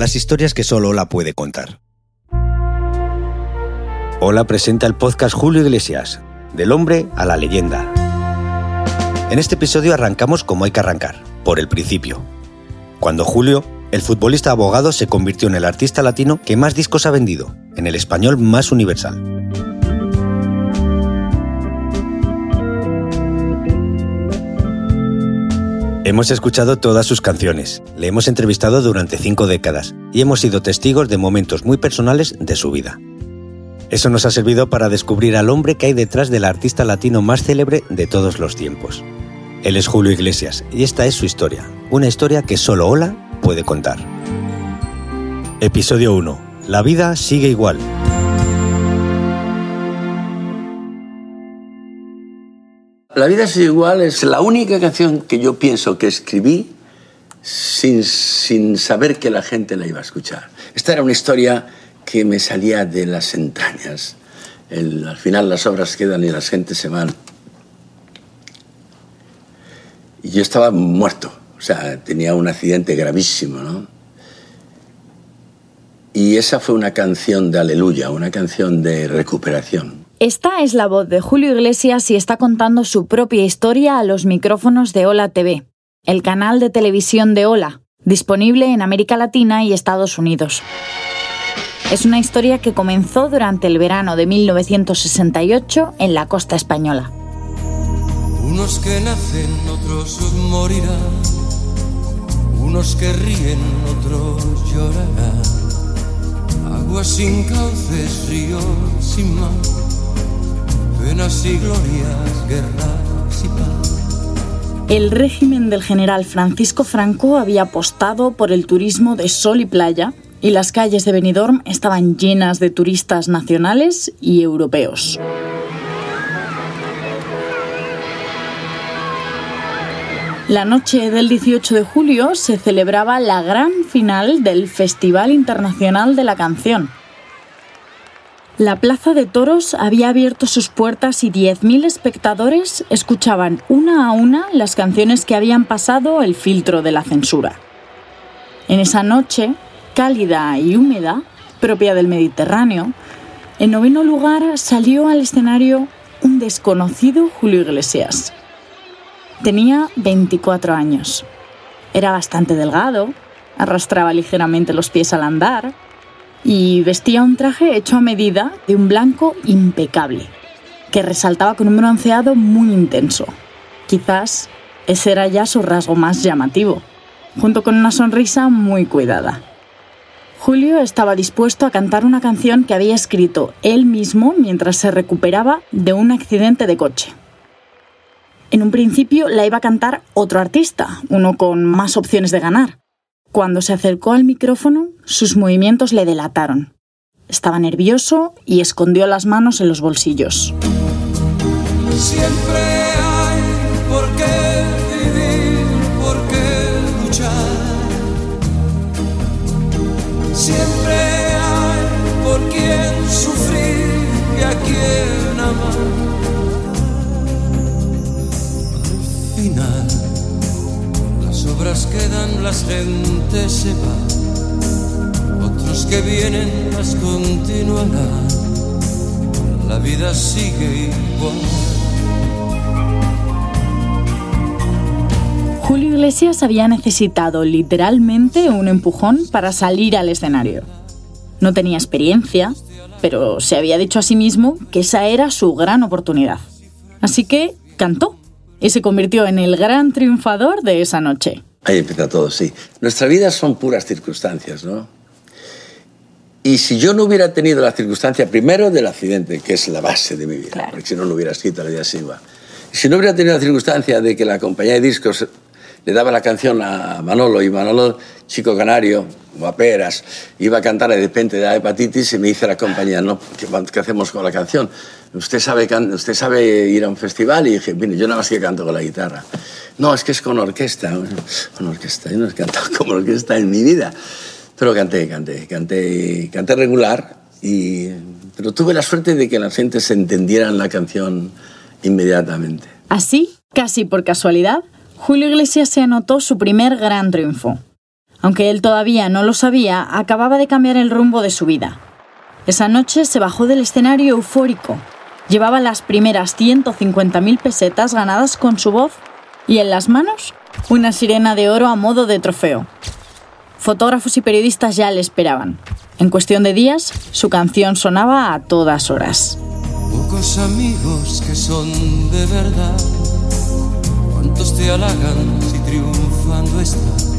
Las historias que solo Ola puede contar. Hola presenta el podcast Julio Iglesias, del hombre a la leyenda. En este episodio arrancamos como hay que arrancar, por el principio. Cuando Julio, el futbolista abogado, se convirtió en el artista latino que más discos ha vendido, en el español más universal. Hemos escuchado todas sus canciones, le hemos entrevistado durante cinco décadas y hemos sido testigos de momentos muy personales de su vida. Eso nos ha servido para descubrir al hombre que hay detrás del artista latino más célebre de todos los tiempos. Él es Julio Iglesias y esta es su historia, una historia que solo Ola puede contar. Episodio 1. La vida sigue igual. La vida sigue igual es la única canción que yo pienso que escribí sin, sin saber que la gente la iba a escuchar. Esta era una historia que me salía de las entrañas. Al final las obras quedan y las gentes se van. Y yo estaba muerto, o sea, tenía un accidente gravísimo, ¿no? Y esa fue una canción de aleluya, una canción de recuperación. Esta es la voz de Julio Iglesias y está contando su propia historia a los micrófonos de Hola TV, el canal de televisión de Hola, disponible en América Latina y Estados Unidos. Es una historia que comenzó durante el verano de 1968 en la costa española. Unos que nacen, otros morirán. Unos que ríen, otros llorarán. Agua sin cauces, ríos sin mar. Penas y glorias, guerras y paz. El régimen del general Francisco Franco había apostado por el turismo de sol y playa y las calles de Benidorm estaban llenas de turistas nacionales y europeos. La noche del 18 de julio se celebraba la gran final del Festival Internacional de la Canción. La Plaza de Toros había abierto sus puertas y 10.000 espectadores escuchaban una a una las canciones que habían pasado el filtro de la censura. En esa noche, cálida y húmeda, propia del Mediterráneo, en noveno lugar salió al escenario un desconocido Julio Iglesias. Tenía 24 años. Era bastante delgado, arrastraba ligeramente los pies al andar y vestía un traje hecho a medida de un blanco impecable, que resaltaba con un bronceado muy intenso. Quizás ese era ya su rasgo más llamativo, junto con una sonrisa muy cuidada. Julio estaba dispuesto a cantar una canción que había escrito él mismo mientras se recuperaba de un accidente de coche. En un principio la iba a cantar otro artista, uno con más opciones de ganar. Cuando se acercó al micrófono, sus movimientos le delataron. Estaba nervioso y escondió las manos en los bolsillos. Siempre hay por qué vivir, por qué luchar. Siempre hay por quien sufrir y a quien amar. Obras quedan, las gentes se van. Otros que vienen las continuarán. La vida sigue igual. Julio Iglesias había necesitado literalmente un empujón para salir al escenario. No tenía experiencia, pero se había dicho a sí mismo que esa era su gran oportunidad. Así que cantó y se convirtió en el gran triunfador de esa noche. Ahí empieza todo, sí. Nuestras vidas son puras circunstancias, ¿no? Y si yo no hubiera tenido la circunstancia, primero del accidente, que es la base de mi vida, porque si no, no hubiera escrito La vida igual. Si no hubiera tenido la circunstancia de que la compañía de discos le daba la canción a Manolo y Manolo, chico canario, guaperas, iba a cantar y de repente da hepatitis y me dice la compañía, no, ¿qué, hacemos con la canción? ¿Usted sabe, ¿Usted sabe ir a un festival? Y dije, mire, yo nada más que canto con la guitarra. No, es que es con orquesta. Con orquesta, yo no he cantado con orquesta en mi vida. Pero canté, canté, canté, canté regular, y, pero tuve la suerte de que la gente se entendiera en la canción inmediatamente. Así, casi por casualidad, Julio Iglesias se anotó su primer gran triunfo. Aunque él todavía no lo sabía, acababa de cambiar el rumbo de su vida. Esa noche se bajó del escenario eufórico. Llevaba las primeras 150.000 pesetas ganadas con su voz y en las manos una sirena de oro a modo de trofeo. Fotógrafos y periodistas ya le esperaban. En cuestión de días, su canción sonaba a todas horas. Pocos amigos que son de verdad ¿Cuántos te halagan si triunfando estás?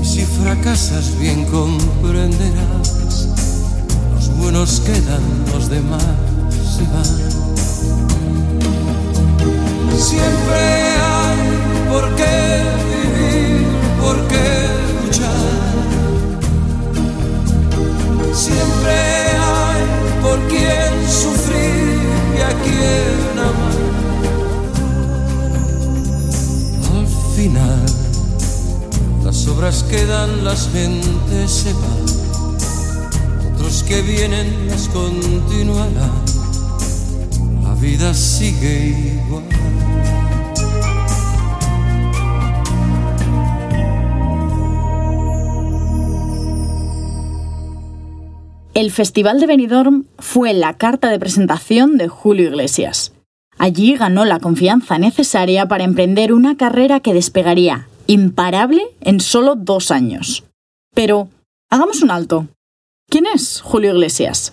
Y si fracasas bien comprenderás. Los buenos quedan, los demás Siempre hay por qué vivir, por qué luchar. Siempre hay por quién sufrir y a quién amar. final. Las obras quedan, las gentes se van. Otros que vienen las continuarán. Vida sigue. El Festival de Benidorm fue la carta de presentación de Julio Iglesias. Allí ganó la confianza necesaria para emprender una carrera que despegaría, imparable, en solo dos años. Pero, hagamos un alto. ¿Quién es Julio Iglesias?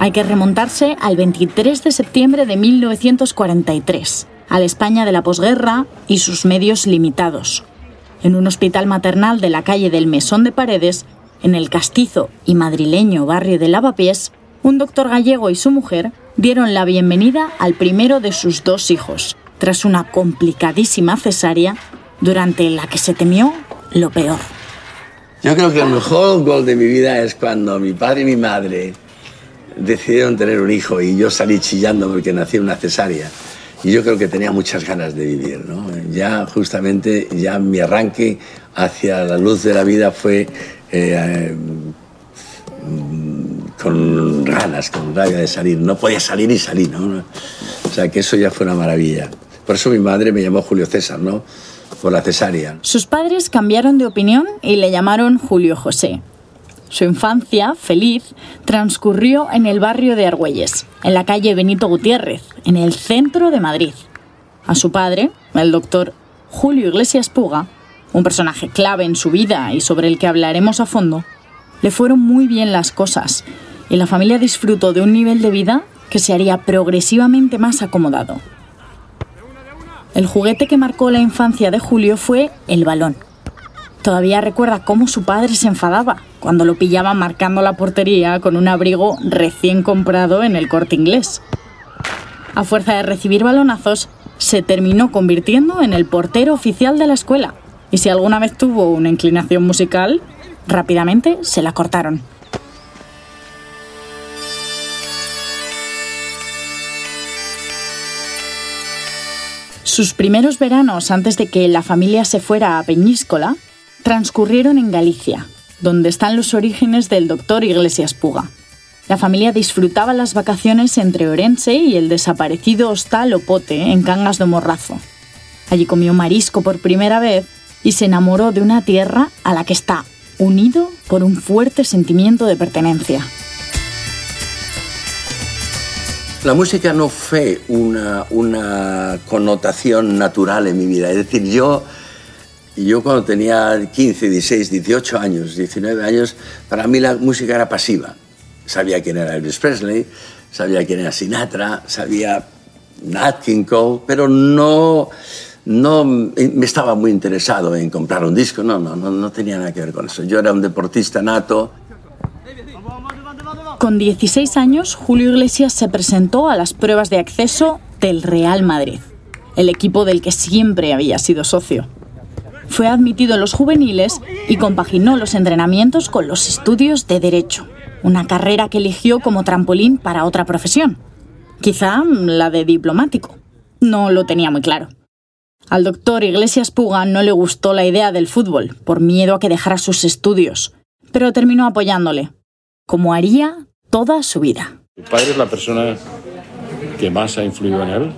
Hay que remontarse al 23 de septiembre de 1943, a la España de la posguerra y sus medios limitados. En un hospital maternal de la calle del Mesón de Paredes, en el castizo y madrileño barrio de Lavapiés, un doctor gallego y su mujer dieron la bienvenida al primero de sus dos hijos, tras una complicadísima cesárea durante la que se temió lo peor. Yo creo que el mejor gol de mi vida es cuando mi padre y mi madre decidieron tener un hijo y yo salí chillando porque nací una cesárea. Y yo creo que tenía muchas ganas de vivir. ¿no? Ya justamente, ya mi arranque hacia la luz de la vida fue eh, con ganas, con rabia de salir. No podía salir y salir, ¿no? O sea, que eso ya fue una maravilla. Por eso mi madre me llamó Julio César, ¿no? Por la cesárea. Sus padres cambiaron de opinión y le llamaron Julio José. Su infancia, feliz, transcurrió en el barrio de Argüelles, en la calle Benito Gutiérrez, en el centro de Madrid. A su padre, el doctor Julio Iglesias Puga, un personaje clave en su vida y sobre el que hablaremos a fondo, le fueron muy bien las cosas y la familia disfrutó de un nivel de vida que se haría progresivamente más acomodado. El juguete que marcó la infancia de Julio fue el balón. Todavía recuerda cómo su padre se enfadaba cuando lo pillaba marcando la portería con un abrigo recién comprado en el corte inglés. A fuerza de recibir balonazos, se terminó convirtiendo en el portero oficial de la escuela. Y si alguna vez tuvo una inclinación musical, rápidamente se la cortaron. Sus primeros veranos antes de que la familia se fuera a Peñíscola transcurrieron en Galicia, donde están los orígenes del doctor Iglesias Puga. La familia disfrutaba las vacaciones entre Orense y el desaparecido hostal Opote en Cangas de Morrazo. Allí comió marisco por primera vez y se enamoró de una tierra a la que está unido por un fuerte sentimiento de pertenencia. La música no fue una, una connotación natural en mi vida. Es decir, yo, yo cuando tenía 15, 16, 18 años, 19 años, para mí la música era pasiva. Sabía quién era Elvis Presley, sabía quién era Sinatra, sabía Nat King Cole, pero no, no me estaba muy interesado en comprar un disco, no, no, no, no tenía nada que ver con eso. Yo era un deportista nato. Con 16 años, Julio Iglesias se presentó a las pruebas de acceso del Real Madrid, el equipo del que siempre había sido socio. Fue admitido en los juveniles y compaginó los entrenamientos con los estudios de Derecho, una carrera que eligió como trampolín para otra profesión, quizá la de diplomático. No lo tenía muy claro. Al doctor Iglesias Puga no le gustó la idea del fútbol, por miedo a que dejara sus estudios, pero terminó apoyándole, como haría toda su vida. Su padre es la persona que más ha influido en él,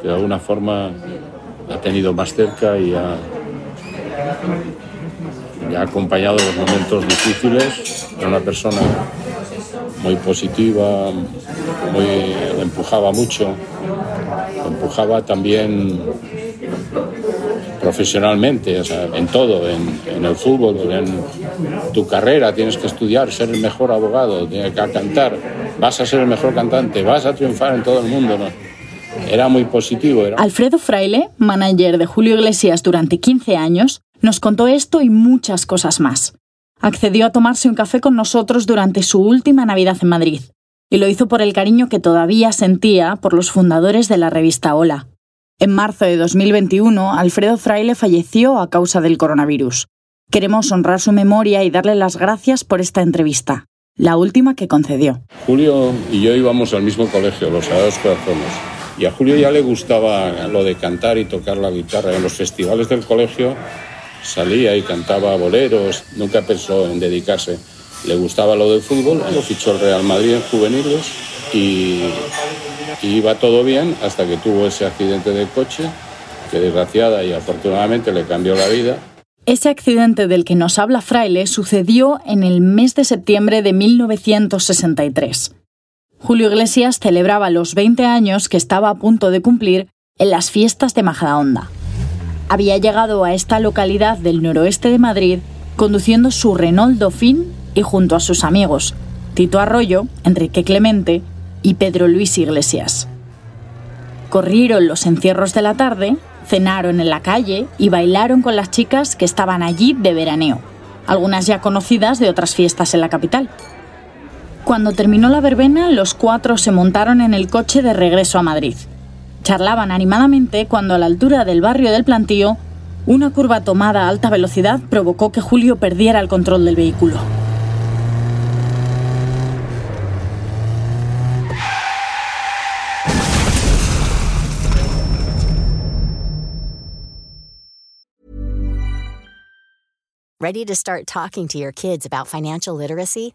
que de alguna forma ha tenido más cerca y ha, y ha acompañado los momentos difíciles. Era una persona muy positiva, muy, empujaba mucho, empujaba también profesionalmente, o sea, en todo, en, el fútbol, en tu carrera, tienes que estudiar, ser el mejor abogado, tienes que cantar, vas a ser el mejor cantante, vas a triunfar en todo el mundo. Era muy positivo. Alfredo Fraile, manager de Julio Iglesias durante 15 años, nos contó esto y muchas cosas más. Accedió a tomarse un café con nosotros durante su última Navidad en Madrid, y lo hizo por el cariño que todavía sentía por los fundadores de la revista Hola. En marzo de 2021, Alfredo Fraile falleció a causa del coronavirus. Queremos honrar su memoria y darle las gracias por esta entrevista, la última que concedió. Julio y yo íbamos al mismo colegio, los Sagrados Corazones, y a Julio ya le gustaba lo de cantar y tocar la guitarra. En los festivales del colegio salía y cantaba boleros, nunca pensó en dedicarse. Le gustaba lo del fútbol, lo fichó el Real Madrid en juveniles y iba todo bien hasta que tuvo ese accidente de coche, que desgraciada y afortunadamente le cambió la vida. Ese accidente del que nos habla Fraile sucedió en el mes de septiembre de 1963. Julio Iglesias celebraba los 20 años que estaba a punto de cumplir en las fiestas de Majadahonda. Había llegado a esta localidad del noroeste de Madrid conduciendo su Renault Dauphine y junto a sus amigos, Tito Arroyo, Enrique Clemente y Pedro Luis Iglesias. Corrieron los encierros de la tarde, cenaron en la calle y bailaron con las chicas que estaban allí de veraneo, algunas ya conocidas de otras fiestas en la capital. Cuando terminó la verbena, los cuatro se montaron en el coche de regreso a Madrid. Charlaban animadamente cuando a la altura del barrio del plantío, una curva tomada a alta velocidad provocó que Julio perdiera el control del vehículo. Ready to start talking to your kids about financial literacy?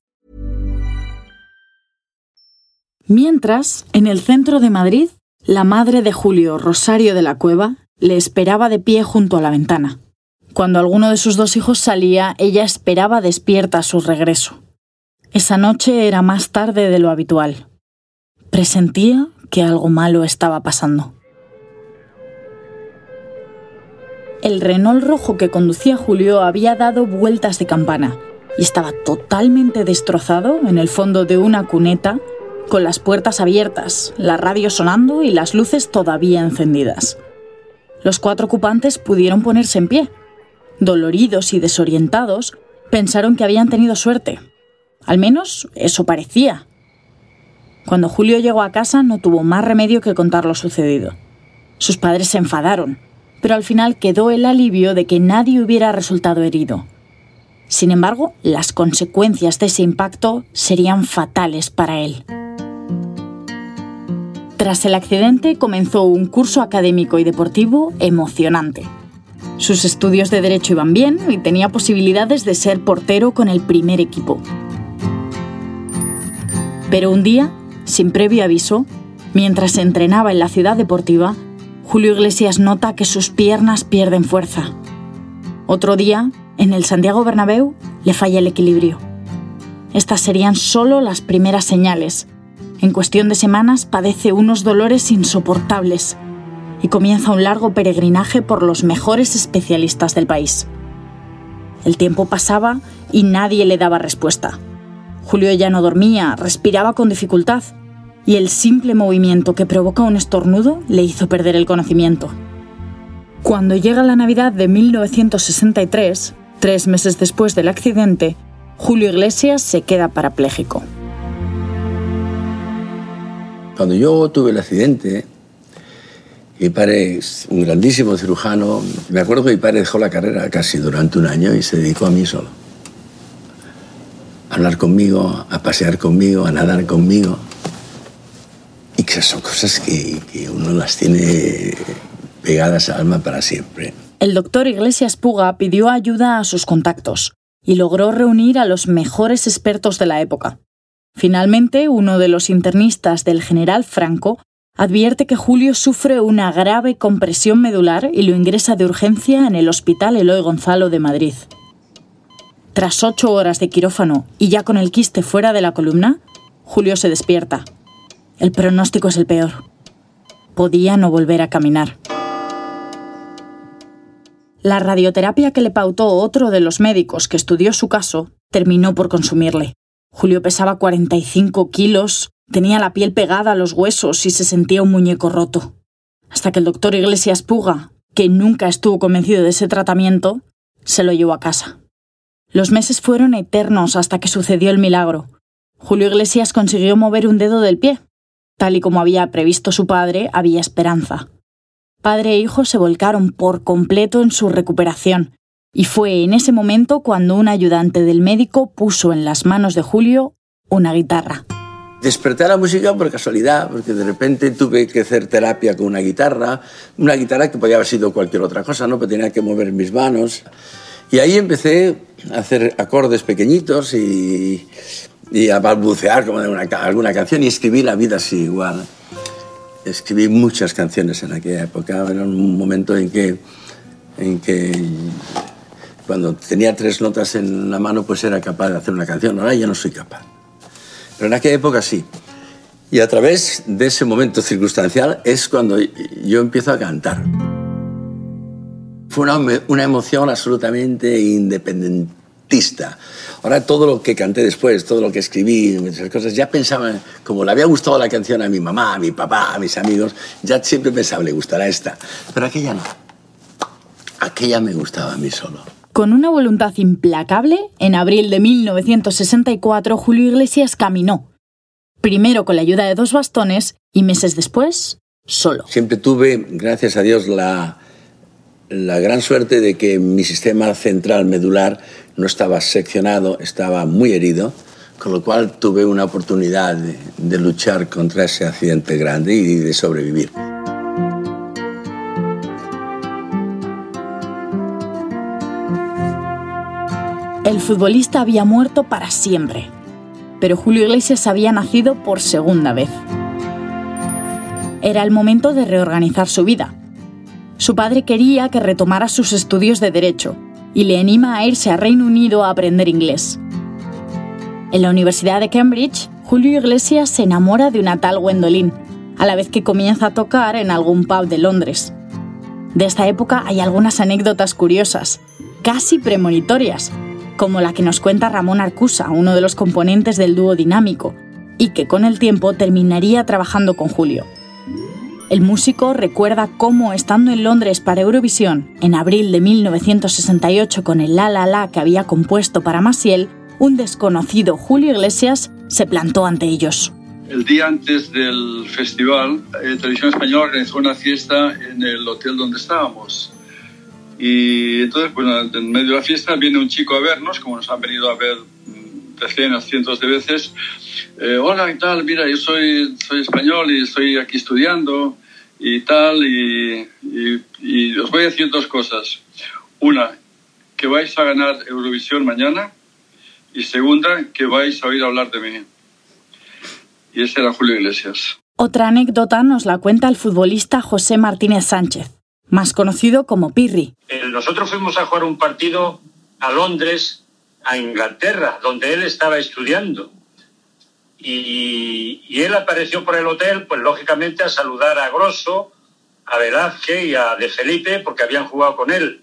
Mientras, en el centro de Madrid, la madre de Julio, Rosario de la Cueva, le esperaba de pie junto a la ventana. Cuando alguno de sus dos hijos salía, ella esperaba despierta su regreso. Esa noche era más tarde de lo habitual. Presentía que algo malo estaba pasando. El Renault rojo que conducía Julio había dado vueltas de campana y estaba totalmente destrozado en el fondo de una cuneta, con las puertas abiertas, la radio sonando y las luces todavía encendidas. Los cuatro ocupantes pudieron ponerse en pie. Doloridos y desorientados, pensaron que habían tenido suerte. Al menos eso parecía. Cuando Julio llegó a casa no tuvo más remedio que contar lo sucedido. Sus padres se enfadaron pero al final quedó el alivio de que nadie hubiera resultado herido. Sin embargo, las consecuencias de ese impacto serían fatales para él. Tras el accidente comenzó un curso académico y deportivo emocionante. Sus estudios de derecho iban bien y tenía posibilidades de ser portero con el primer equipo. Pero un día, sin previo aviso, mientras se entrenaba en la ciudad deportiva, Julio Iglesias nota que sus piernas pierden fuerza. Otro día, en el Santiago Bernabéu, le falla el equilibrio. Estas serían solo las primeras señales. En cuestión de semanas padece unos dolores insoportables y comienza un largo peregrinaje por los mejores especialistas del país. El tiempo pasaba y nadie le daba respuesta. Julio ya no dormía, respiraba con dificultad y el simple movimiento que provoca un estornudo le hizo perder el conocimiento. Cuando llega la Navidad de 1963, tres meses después del accidente, Julio Iglesias se queda parapléjico. Cuando yo tuve el accidente, mi padre un grandísimo cirujano. Me acuerdo que mi padre dejó la carrera casi durante un año y se dedicó a mí solo. A hablar conmigo, a pasear conmigo, a nadar conmigo. Y que son cosas que, que uno las tiene pegadas al alma para siempre. El doctor Iglesias Puga pidió ayuda a sus contactos y logró reunir a los mejores expertos de la época. Finalmente, uno de los internistas del general Franco advierte que Julio sufre una grave compresión medular y lo ingresa de urgencia en el Hospital Eloy Gonzalo de Madrid. Tras ocho horas de quirófano y ya con el quiste fuera de la columna, Julio se despierta. El pronóstico es el peor. Podía no volver a caminar. La radioterapia que le pautó otro de los médicos que estudió su caso terminó por consumirle. Julio pesaba 45 kilos, tenía la piel pegada a los huesos y se sentía un muñeco roto. Hasta que el doctor Iglesias Puga, que nunca estuvo convencido de ese tratamiento, se lo llevó a casa. Los meses fueron eternos hasta que sucedió el milagro. Julio Iglesias consiguió mover un dedo del pie. Tal y como había previsto su padre, había esperanza. Padre e hijo se volcaron por completo en su recuperación, y fue en ese momento cuando un ayudante del médico puso en las manos de Julio una guitarra. Desperté a la música por casualidad, porque de repente tuve que hacer terapia con una guitarra, una guitarra que podía haber sido cualquier otra cosa, ¿no? pero tenía que mover mis manos. Y ahí empecé a hacer acordes pequeñitos y, a balbucear como una, alguna canción y escribí La vida así igual. Escribí muchas canciones en aquella época, era un momento en que, en que cuando tenía tres notas en la mano, pues era capaz de hacer una canción. Ahora ya no soy capaz. Pero en aquella época sí. Y a través de ese momento circunstancial es cuando yo empiezo a cantar. Fue una, una emoción absolutamente independentista. Ahora todo lo que canté después, todo lo que escribí, esas cosas, ya pensaba, como le había gustado la canción a mi mamá, a mi papá, a mis amigos, ya siempre pensaba, le gustará esta. Pero aquella no. Aquella me gustaba a mí solo. Con una voluntad implacable, en abril de 1964 Julio Iglesias caminó. Primero con la ayuda de dos bastones y meses después, solo. Siempre tuve, gracias a Dios, la, la gran suerte de que mi sistema central medular no estaba seccionado, estaba muy herido, con lo cual tuve una oportunidad de, de luchar contra ese accidente grande y de sobrevivir. El futbolista había muerto para siempre, pero Julio Iglesias había nacido por segunda vez. Era el momento de reorganizar su vida. Su padre quería que retomara sus estudios de derecho y le anima a irse a Reino Unido a aprender inglés. En la Universidad de Cambridge, Julio Iglesias se enamora de una tal Gwendolyn, a la vez que comienza a tocar en algún pub de Londres. De esta época hay algunas anécdotas curiosas, casi premonitorias, como la que nos cuenta Ramón Arcusa, uno de los componentes del dúo dinámico, y que con el tiempo terminaría trabajando con Julio. El músico recuerda cómo, estando en Londres para Eurovisión, en abril de 1968 con el La La La que había compuesto para Masiel, un desconocido Julio Iglesias se plantó ante ellos. El día antes del festival, eh, Televisión Española organizó una fiesta en el hotel donde estábamos. Y entonces, bueno, en medio de la fiesta viene un chico a vernos, como nos han venido a ver decenas, cientos de veces. Eh, Hola, ¿qué tal? Mira, yo soy, soy español y estoy aquí estudiando y tal, y, y, y os voy a decir dos cosas. Una, que vais a ganar Eurovisión mañana, y segunda, que vais a oír hablar de mí. Y ese era Julio Iglesias. Otra anécdota nos la cuenta el futbolista José Martínez Sánchez, más conocido como Pirri. Eh, nosotros fuimos a jugar un partido a Londres, a Inglaterra, donde él estaba estudiando. Y, él apareció por el hotel, pues lógicamente a saludar a Grosso, a Velázquez y a De Felipe, porque habían jugado con él.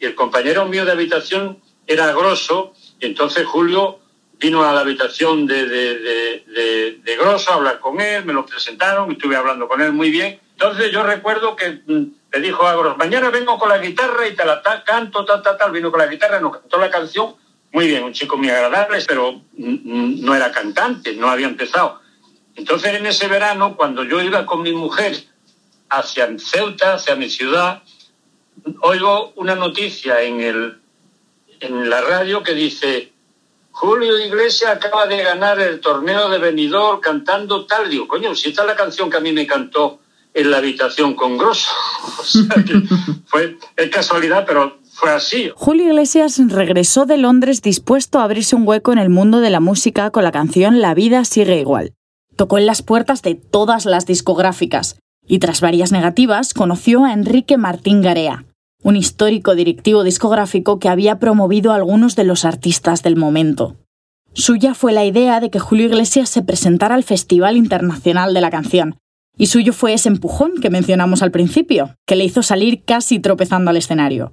Y el compañero mío de habitación era Grosso, y entonces Julio vino a la habitación de, de, de, Grosso a hablar con él, me lo presentaron, y estuve hablando con él muy bien. Entonces yo recuerdo que mm, le dijo a Grosso, mañana vengo con la guitarra y te la canto, tal, tal, tal, vino con la guitarra, nos cantó la canción muy bien, un chico muy agradable, pero no era cantante, no había empezado. Entonces en ese verano, cuando yo iba con mi mujer hacia Ceuta, hacia mi ciudad, oigo una noticia en, el, en la radio que dice, Julio Iglesias acaba de ganar el torneo de venidor cantando tal. Digo, coño, si esta es la canción que a mí me cantó en la habitación con Grosso. O sea que fue es casualidad, pero fue así. Julio Iglesias regresó de Londres dispuesto a abrirse un hueco en el mundo de la música con la canción La vida sigue igual. Tocó en las puertas de todas las discográficas y tras varias negativas conoció a Enrique Martín Garea, un histórico directivo discográfico que había promovido a algunos de los artistas del momento. Suya fue la idea de que Julio Iglesias se presentara al Festival Internacional de la Canción, y suyo fue ese empujón que mencionamos al principio, que le hizo salir casi tropezando al escenario.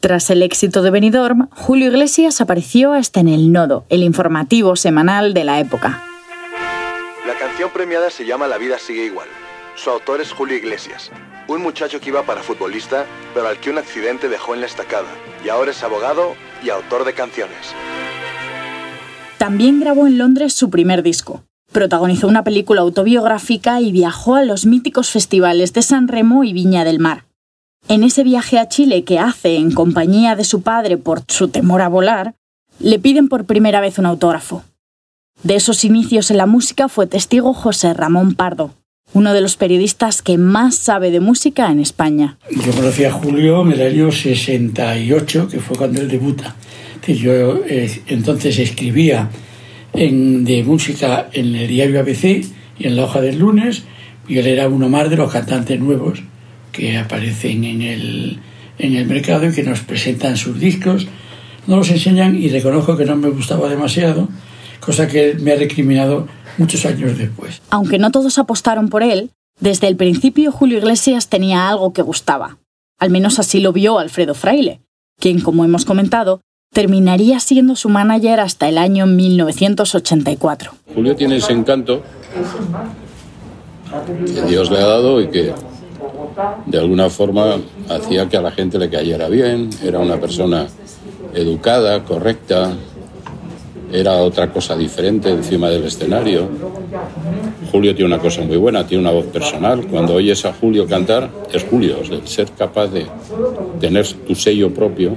Tras el éxito de Benidorm, Julio Iglesias apareció hasta en El Nodo, el informativo semanal de la época. La canción premiada se llama La vida sigue igual. Su autor es Julio Iglesias, un muchacho que iba para futbolista, pero al que un accidente dejó en la estacada, y ahora es abogado y autor de canciones. También grabó en Londres su primer disco. Protagonizó una película autobiográfica y viajó a los míticos festivales de San Remo y Viña del Mar. En ese viaje a Chile que hace en compañía de su padre por su temor a volar, le piden por primera vez un autógrafo. De esos inicios en la música fue testigo José Ramón Pardo, uno de los periodistas que más sabe de música en España. Yo conocí a Julio en el año 68, que fue cuando él debuta. Yo eh, entonces escribía de música en el diario ABC y en la hoja del lunes, y él era uno más de los cantantes nuevos que aparecen en el, en el mercado y que nos presentan sus discos. No los enseñan y reconozco que no me gustaba demasiado, cosa que me ha recriminado muchos años después. Aunque no todos apostaron por él, desde el principio Julio Iglesias tenía algo que gustaba. Al menos así lo vio Alfredo Fraile, quien, como hemos comentado, terminaría siendo su manager hasta el año 1984. Julio tiene ese encanto que Dios le ha dado y que de alguna forma hacía que a la gente le cayera bien, era una persona educada, correcta, era otra cosa diferente encima del escenario. Julio tiene una cosa muy buena, tiene una voz personal. Cuando oyes a Julio cantar, es Julio, es ser capaz de tener tu sello propio.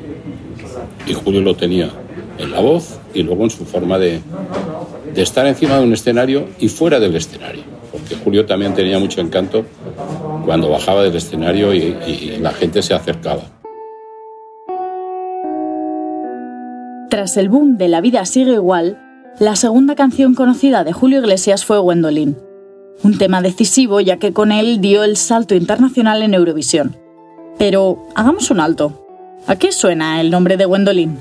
Y Julio lo tenía en la voz y luego en su forma de, de estar encima de un escenario y fuera del escenario. Porque Julio también tenía mucho encanto cuando bajaba del escenario y, la gente se acercaba. Tras el boom de La vida sigue igual, la segunda canción conocida de Julio Iglesias fue Gwendolyn, un tema decisivo ya que con él dio el salto internacional en Eurovisión. Pero hagamos un alto. ¿A qué suena el nombre de Gwendolyn?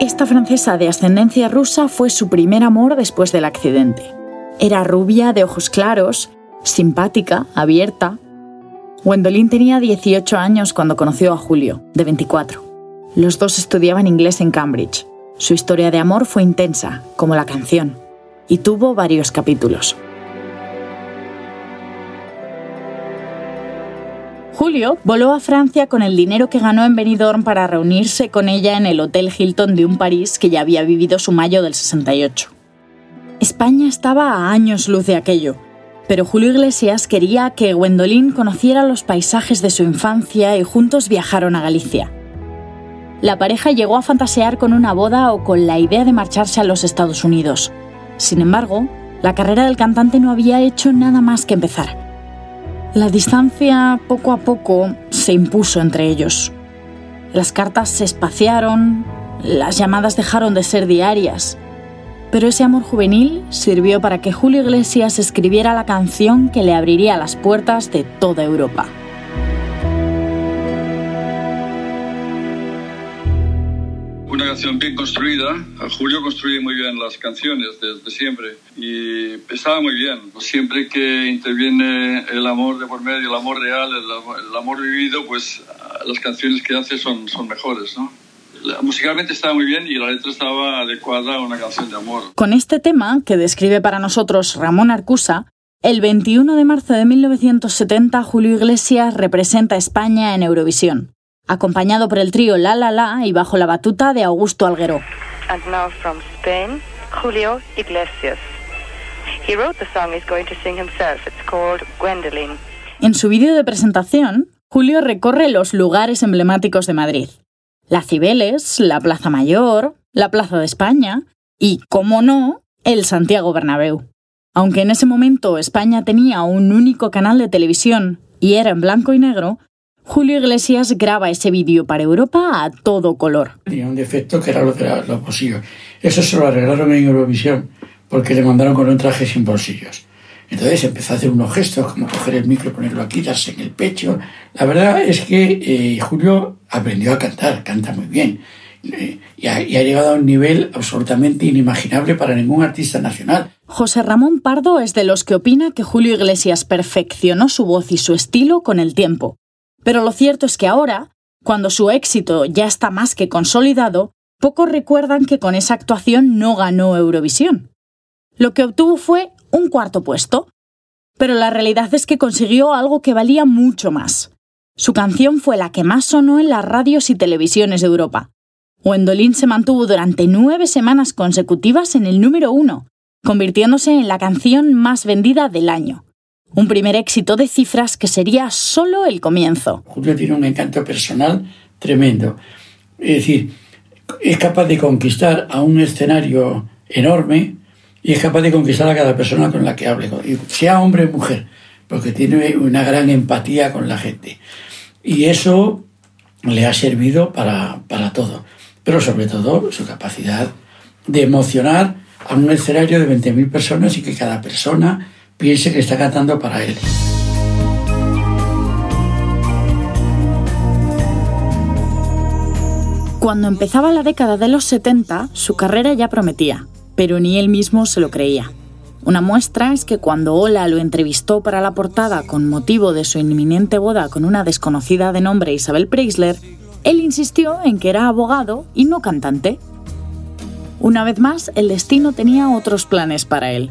Esta francesa de ascendencia rusa fue su primer amor después del accidente. Era rubia, de ojos claros, simpática, abierta. Gwendolyn tenía 18 años cuando conoció a Julio, de 24. Los dos estudiaban inglés en Cambridge. Su historia de amor fue intensa, como la canción, y tuvo varios capítulos. Julio voló a Francia con el dinero que ganó en Benidorm para reunirse con ella en el Hotel Hilton de un París que ya había vivido su mayo del 68. España estaba a años luz de aquello, pero Julio Iglesias quería que Gwendolyn conociera los paisajes de su infancia y juntos viajaron a Galicia. La pareja llegó a fantasear con una boda o con la idea de marcharse a los Estados Unidos. Sin embargo, la carrera del cantante no había hecho nada más que empezar. La distancia poco a poco se impuso entre ellos. Las cartas se espaciaron, las llamadas dejaron de ser diarias Pero ese amor juvenil sirvió para que Julio Iglesias escribiera la canción que le abriría las puertas de toda Europa. Una canción bien construida. Julio construye muy bien las canciones desde siempre y estaba muy bien. Siempre que interviene el amor de por medio, el amor real, el, amor vivido, pues las canciones que hace son, son mejores, ¿no? musicalmente estaba muy bien y la letra estaba adecuada a una canción de amor. Con este tema, que describe para nosotros Ramón Arcusa, el 21 de marzo de 1970 Julio Iglesias representa a España en Eurovisión, acompañado por el trío La La La y bajo la batuta de Augusto Alguero. And now from Spain, Julio Iglesias. He wrote the song he's going to sing himself. It's called Gwendoline. En su vídeo de presentación, Julio recorre los lugares emblemáticos de Madrid, la Cibeles, la Plaza Mayor, la Plaza de España y, como no, el Santiago Bernabéu. Aunque en ese momento España tenía un único canal de televisión y era en blanco y negro, Julio Iglesias graba ese vídeo para Europa a todo color. Tenía un defecto que era lo de los bolsillos. Eso se lo arreglaron en Eurovisión porque le mandaron con un traje sin bolsillos. Entonces empezó a hacer unos gestos como coger el micro, ponerlo aquí, darse en el pecho. La verdad es que eh, Julio aprendió a cantar, canta muy bien. Eh, y, ha, y ha llegado a un nivel absolutamente inimaginable para ningún artista nacional. José Ramón Pardo es de los que opina que Julio Iglesias perfeccionó su voz y su estilo con el tiempo. Pero lo cierto es que ahora, cuando su éxito ya está más que consolidado, pocos recuerdan que con esa actuación no ganó Eurovisión. Lo que obtuvo fue un cuarto puesto. Pero la realidad es que consiguió algo que valía mucho más. Su canción fue la que más sonó en las radios y televisiones de Europa. Wendolin se mantuvo durante nueve semanas consecutivas en el número uno, convirtiéndose en la canción más vendida del año. Un primer éxito de cifras que sería solo el comienzo. Julio tiene un encanto personal tremendo. Es decir, es capaz de conquistar a un escenario enorme y es capaz de conquistar a cada persona con la que hable, sea hombre o mujer, porque tiene una gran empatía con la gente. Y eso le ha servido para, para todo, pero sobre todo su capacidad de emocionar a un escenario de 20.000 personas y que cada persona piense que está cantando para él. Cuando empezaba la década de los 70, su carrera ya prometía pero ni él mismo se lo creía. Una muestra es que cuando Ola lo entrevistó para la portada con motivo de su inminente boda con una desconocida de nombre Isabel Preisler, él insistió en que era abogado y no cantante. Una vez más, el destino tenía otros planes para él.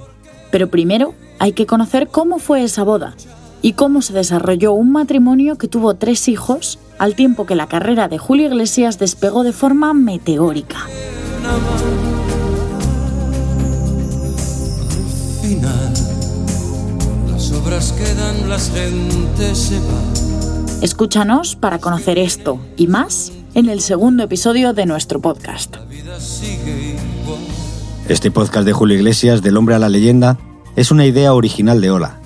Pero primero hay que conocer cómo fue esa boda y cómo se desarrolló un matrimonio que tuvo tres hijos al tiempo que la carrera de Julio Iglesias despegó de forma meteórica. Escúchanos para conocer esto y más en el segundo episodio de nuestro podcast. Este podcast de Julio Iglesias, del hombre a la leyenda, es una idea original de Ola.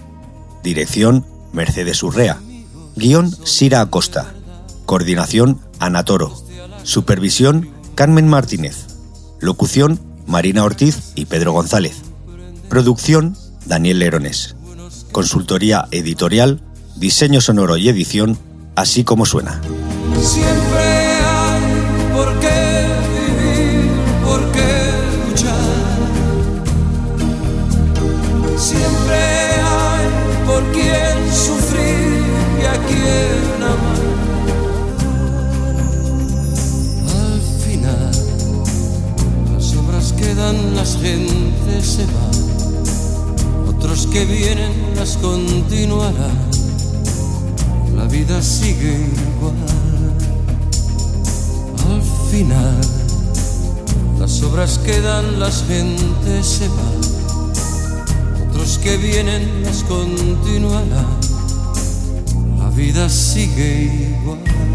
Dirección, Mercedes Urrea. Guión, Sira Acosta. Coordinación, Ana Toro. Supervisión, Carmen Martínez. Locución, Marina Ortiz y Pedro González. Producción, Daniel Lerones. Consultoría editorial, diseño sonoro y edición, así como suena. Siempre las gentes se van otros que vienen las continuarán. La vida sigue igual. Al final, las obras quedan, las gentes se van. Otros que vienen las continuarán. La vida sigue igual.